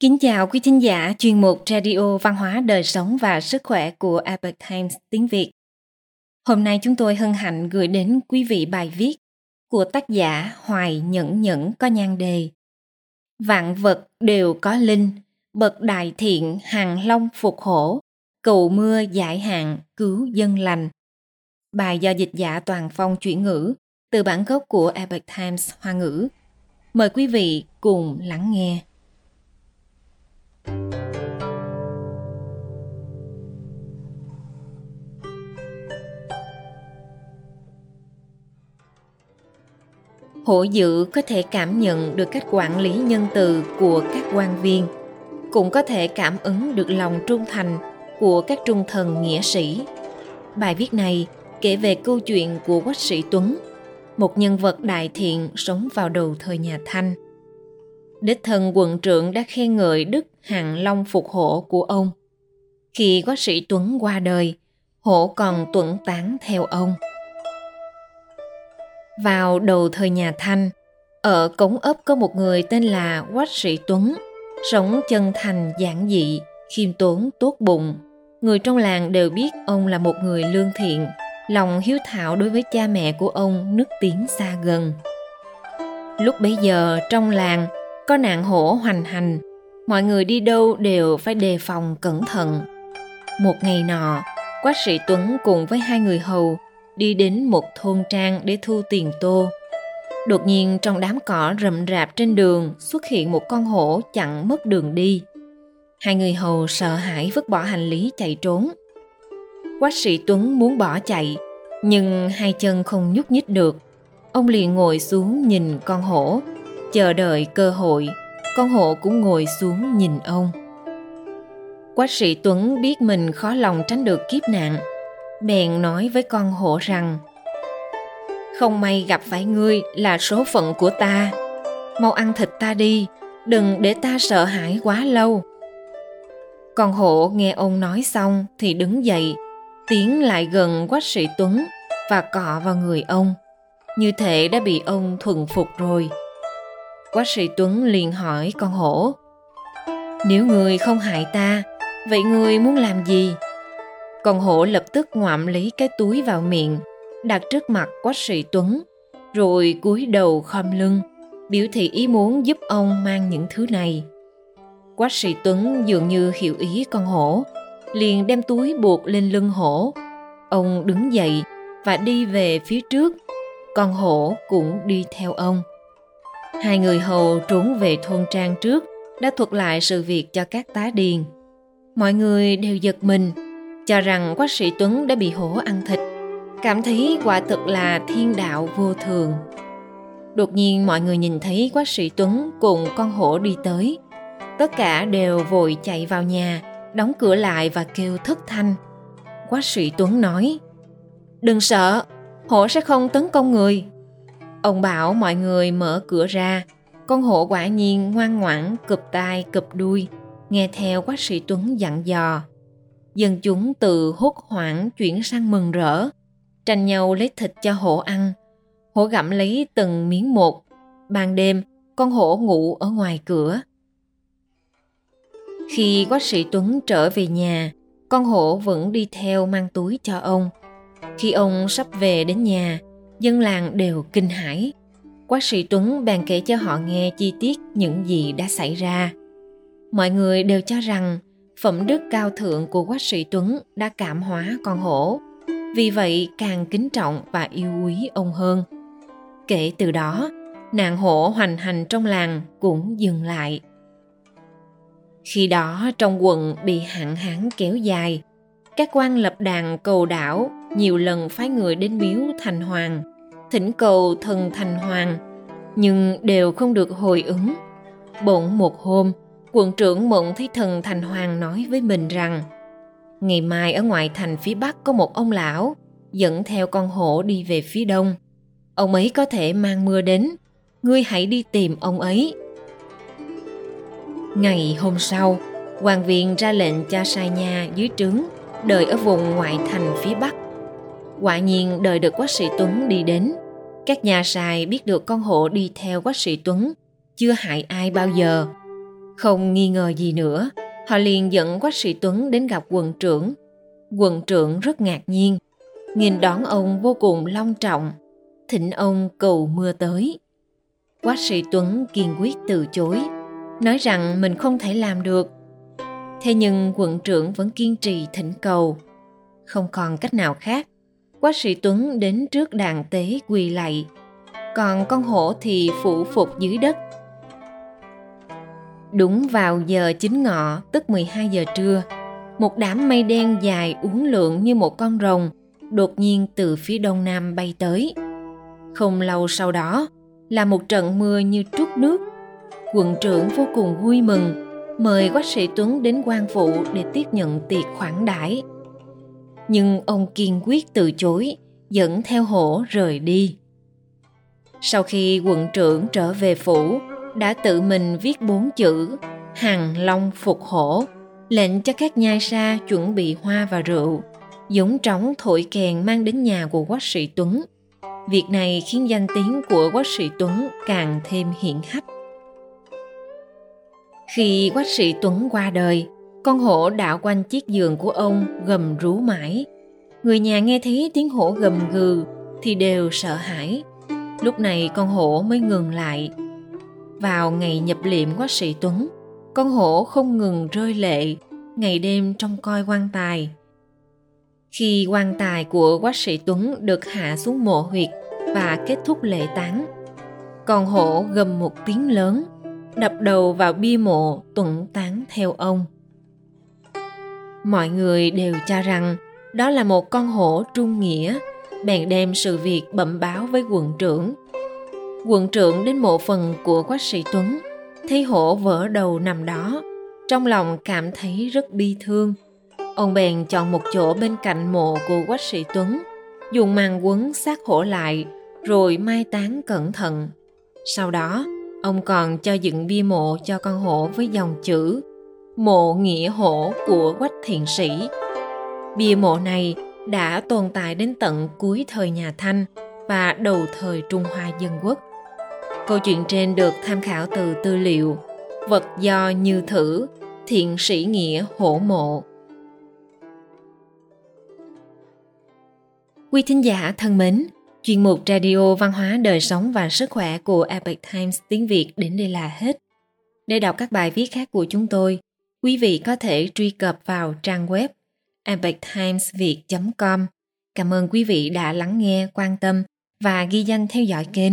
Kính chào quý thính giả chuyên mục Radio Văn hóa Đời sống và Sức khỏe của Epoch Times tiếng Việt. Hôm nay chúng tôi hân hạnh gửi đến quý vị bài viết của tác giả Hoài Nhẫn Nhẫn có nhan đề Vạn vật đều có linh, bậc đại thiện hàng long phục hổ, cầu mưa giải hạn cứu dân lành. Bài do dịch giả Toàn Phong chuyển ngữ từ bản gốc của Epoch Times Hoa ngữ. Mời quý vị cùng lắng nghe. Hổ dữ có thể cảm nhận được cách quản lý nhân từ của các quan viên, cũng có thể cảm ứng được lòng trung thành của các trung thần nghĩa sĩ. Bài viết này kể về câu chuyện của Quách sĩ Tuấn, một nhân vật đại thiện sống vào đầu thời nhà Thanh. Đích thân quận trưởng đã khen ngợi đức hạng long phục hổ của ông. Khi Quách sĩ Tuấn qua đời, hổ còn tuẫn tán theo ông. Vào đầu thời nhà Thanh, ở cống ấp có một người tên là Quách Sĩ Tuấn, sống chân thành giản dị, khiêm tốn tốt bụng. Người trong làng đều biết ông là một người lương thiện, lòng hiếu thảo đối với cha mẹ của ông nức tiếng xa gần. Lúc bấy giờ trong làng có nạn hổ hoành hành, mọi người đi đâu đều phải đề phòng cẩn thận. Một ngày nọ, Quách sĩ Tuấn cùng với hai người hầu đi đến một thôn trang để thu tiền tô. Đột nhiên trong đám cỏ rậm rạp trên đường xuất hiện một con hổ chặn mất đường đi. Hai người hầu sợ hãi vứt bỏ hành lý chạy trốn. Quách sĩ Tuấn muốn bỏ chạy, nhưng hai chân không nhúc nhích được. Ông liền ngồi xuống nhìn con hổ, chờ đợi cơ hội. Con hổ cũng ngồi xuống nhìn ông. Quách sĩ Tuấn biết mình khó lòng tránh được kiếp nạn, bèn nói với con hổ rằng, không may gặp phải ngươi là số phận của ta. Mau ăn thịt ta đi, đừng để ta sợ hãi quá lâu. Con hổ nghe ông nói xong thì đứng dậy, tiến lại gần quách sĩ tuấn và cọ vào người ông. Như thể đã bị ông thuần phục rồi. Quách sĩ tuấn liền hỏi con hổ nếu người không hại ta, vậy người muốn làm gì? Con hổ lập tức ngoạm lấy cái túi vào miệng, đặt trước mặt quách sĩ Tuấn, rồi cúi đầu khom lưng, biểu thị ý muốn giúp ông mang những thứ này. Quách sĩ Tuấn dường như hiểu ý con hổ, liền đem túi buộc lên lưng hổ. Ông đứng dậy và đi về phía trước, con hổ cũng đi theo ông. Hai người hầu trốn về thôn trang trước đã thuật lại sự việc cho các tá điền. Mọi người đều giật mình cho rằng quách sĩ Tuấn đã bị hổ ăn thịt, cảm thấy quả thực là thiên đạo vô thường. Đột nhiên mọi người nhìn thấy quách sĩ Tuấn cùng con hổ đi tới. Tất cả đều vội chạy vào nhà, đóng cửa lại và kêu thất thanh. Quách sĩ Tuấn nói, Đừng sợ, hổ sẽ không tấn công người. Ông bảo mọi người mở cửa ra, con hổ quả nhiên ngoan ngoãn cụp tai cụp đuôi, nghe theo quách sĩ Tuấn dặn dò dân chúng từ hốt hoảng chuyển sang mừng rỡ, tranh nhau lấy thịt cho hổ ăn. Hổ gặm lấy từng miếng một. Ban đêm, con hổ ngủ ở ngoài cửa. Khi quách sĩ Tuấn trở về nhà, con hổ vẫn đi theo mang túi cho ông. Khi ông sắp về đến nhà, dân làng đều kinh hãi. Quách sĩ Tuấn bèn kể cho họ nghe chi tiết những gì đã xảy ra. Mọi người đều cho rằng phẩm đức cao thượng của quách sĩ Tuấn đã cảm hóa con hổ, vì vậy càng kính trọng và yêu quý ông hơn. Kể từ đó, nạn hổ hoành hành trong làng cũng dừng lại. Khi đó trong quận bị hạn hán kéo dài, các quan lập đàn cầu đảo nhiều lần phái người đến miếu thành hoàng, thỉnh cầu thần thành hoàng, nhưng đều không được hồi ứng. Bỗng một hôm, quận trưởng mộng thấy thần thành hoàng nói với mình rằng, ngày mai ở ngoại thành phía bắc có một ông lão dẫn theo con hổ đi về phía đông. Ông ấy có thể mang mưa đến. Ngươi hãy đi tìm ông ấy. Ngày hôm sau, hoàng viện ra lệnh cho sai nha dưới trướng, đợi ở vùng ngoại thành phía bắc. Quả nhiên đợi được quách sĩ tuấn đi đến. Các nhà sai biết được con hổ đi theo quách sĩ tuấn, chưa hại ai bao giờ. Không nghi ngờ gì nữa, họ liền dẫn quách sĩ Tuấn đến gặp quận trưởng. Quận trưởng rất ngạc nhiên, nhìn đón ông vô cùng long trọng, thỉnh ông cầu mưa tới. Quách sĩ Tuấn kiên quyết từ chối, nói rằng mình không thể làm được. Thế nhưng quận trưởng vẫn kiên trì thỉnh cầu. Không còn cách nào khác, quách sĩ Tuấn đến trước đàn tế quỳ lạy, còn con hổ thì phụ phục dưới đất. Đúng vào giờ chính ngọ, tức 12 giờ trưa, một đám mây đen dài uốn lượn như một con rồng đột nhiên từ phía đông nam bay tới. Không lâu sau đó là một trận mưa như trút nước. Quận trưởng vô cùng vui mừng, mời quách sĩ Tuấn đến quan phụ để tiếp nhận tiệc khoản đãi. Nhưng ông kiên quyết từ chối, dẫn theo hổ rời đi. Sau khi quận trưởng trở về phủ, đã tự mình viết bốn chữ Hằng Long Phục Hổ, lệnh cho các nhai sa chuẩn bị hoa và rượu, Dũng trống thổi kèn mang đến nhà của quách sĩ Tuấn. Việc này khiến danh tiếng của quách sĩ Tuấn càng thêm hiển hách. Khi quách sĩ Tuấn qua đời, con hổ đảo quanh chiếc giường của ông gầm rú mãi. Người nhà nghe thấy tiếng hổ gầm gừ thì đều sợ hãi. Lúc này con hổ mới ngừng lại. Vào ngày nhập liệm quá sĩ Tuấn, con hổ không ngừng rơi lệ, ngày đêm trong coi quan tài. Khi quan tài của quá sĩ Tuấn được hạ xuống mộ huyệt và kết thúc lễ táng, con hổ gầm một tiếng lớn, đập đầu vào bia mộ tuẩn tán theo ông. Mọi người đều cho rằng đó là một con hổ trung nghĩa, bèn đem sự việc bẩm báo với quận trưởng. Quận trưởng đến mộ phần của quách sĩ Tuấn, thấy hổ vỡ đầu nằm đó, trong lòng cảm thấy rất bi thương. Ông bèn chọn một chỗ bên cạnh mộ của quách sĩ Tuấn, dùng màn quấn xác hổ lại, rồi mai táng cẩn thận. Sau đó, ông còn cho dựng bia mộ cho con hổ với dòng chữ Mộ Nghĩa Hổ của Quách Thiện Sĩ. Bia mộ này đã tồn tại đến tận cuối thời nhà Thanh và đầu thời Trung Hoa Dân Quốc. Câu chuyện trên được tham khảo từ tư liệu Vật do như thử, thiện sĩ nghĩa hổ mộ. Quý thính giả thân mến, chuyên mục Radio Văn hóa Đời Sống và Sức Khỏe của Epic Times tiếng Việt đến đây là hết. Để đọc các bài viết khác của chúng tôi, quý vị có thể truy cập vào trang web epictimesviet.com. Cảm ơn quý vị đã lắng nghe, quan tâm và ghi danh theo dõi kênh.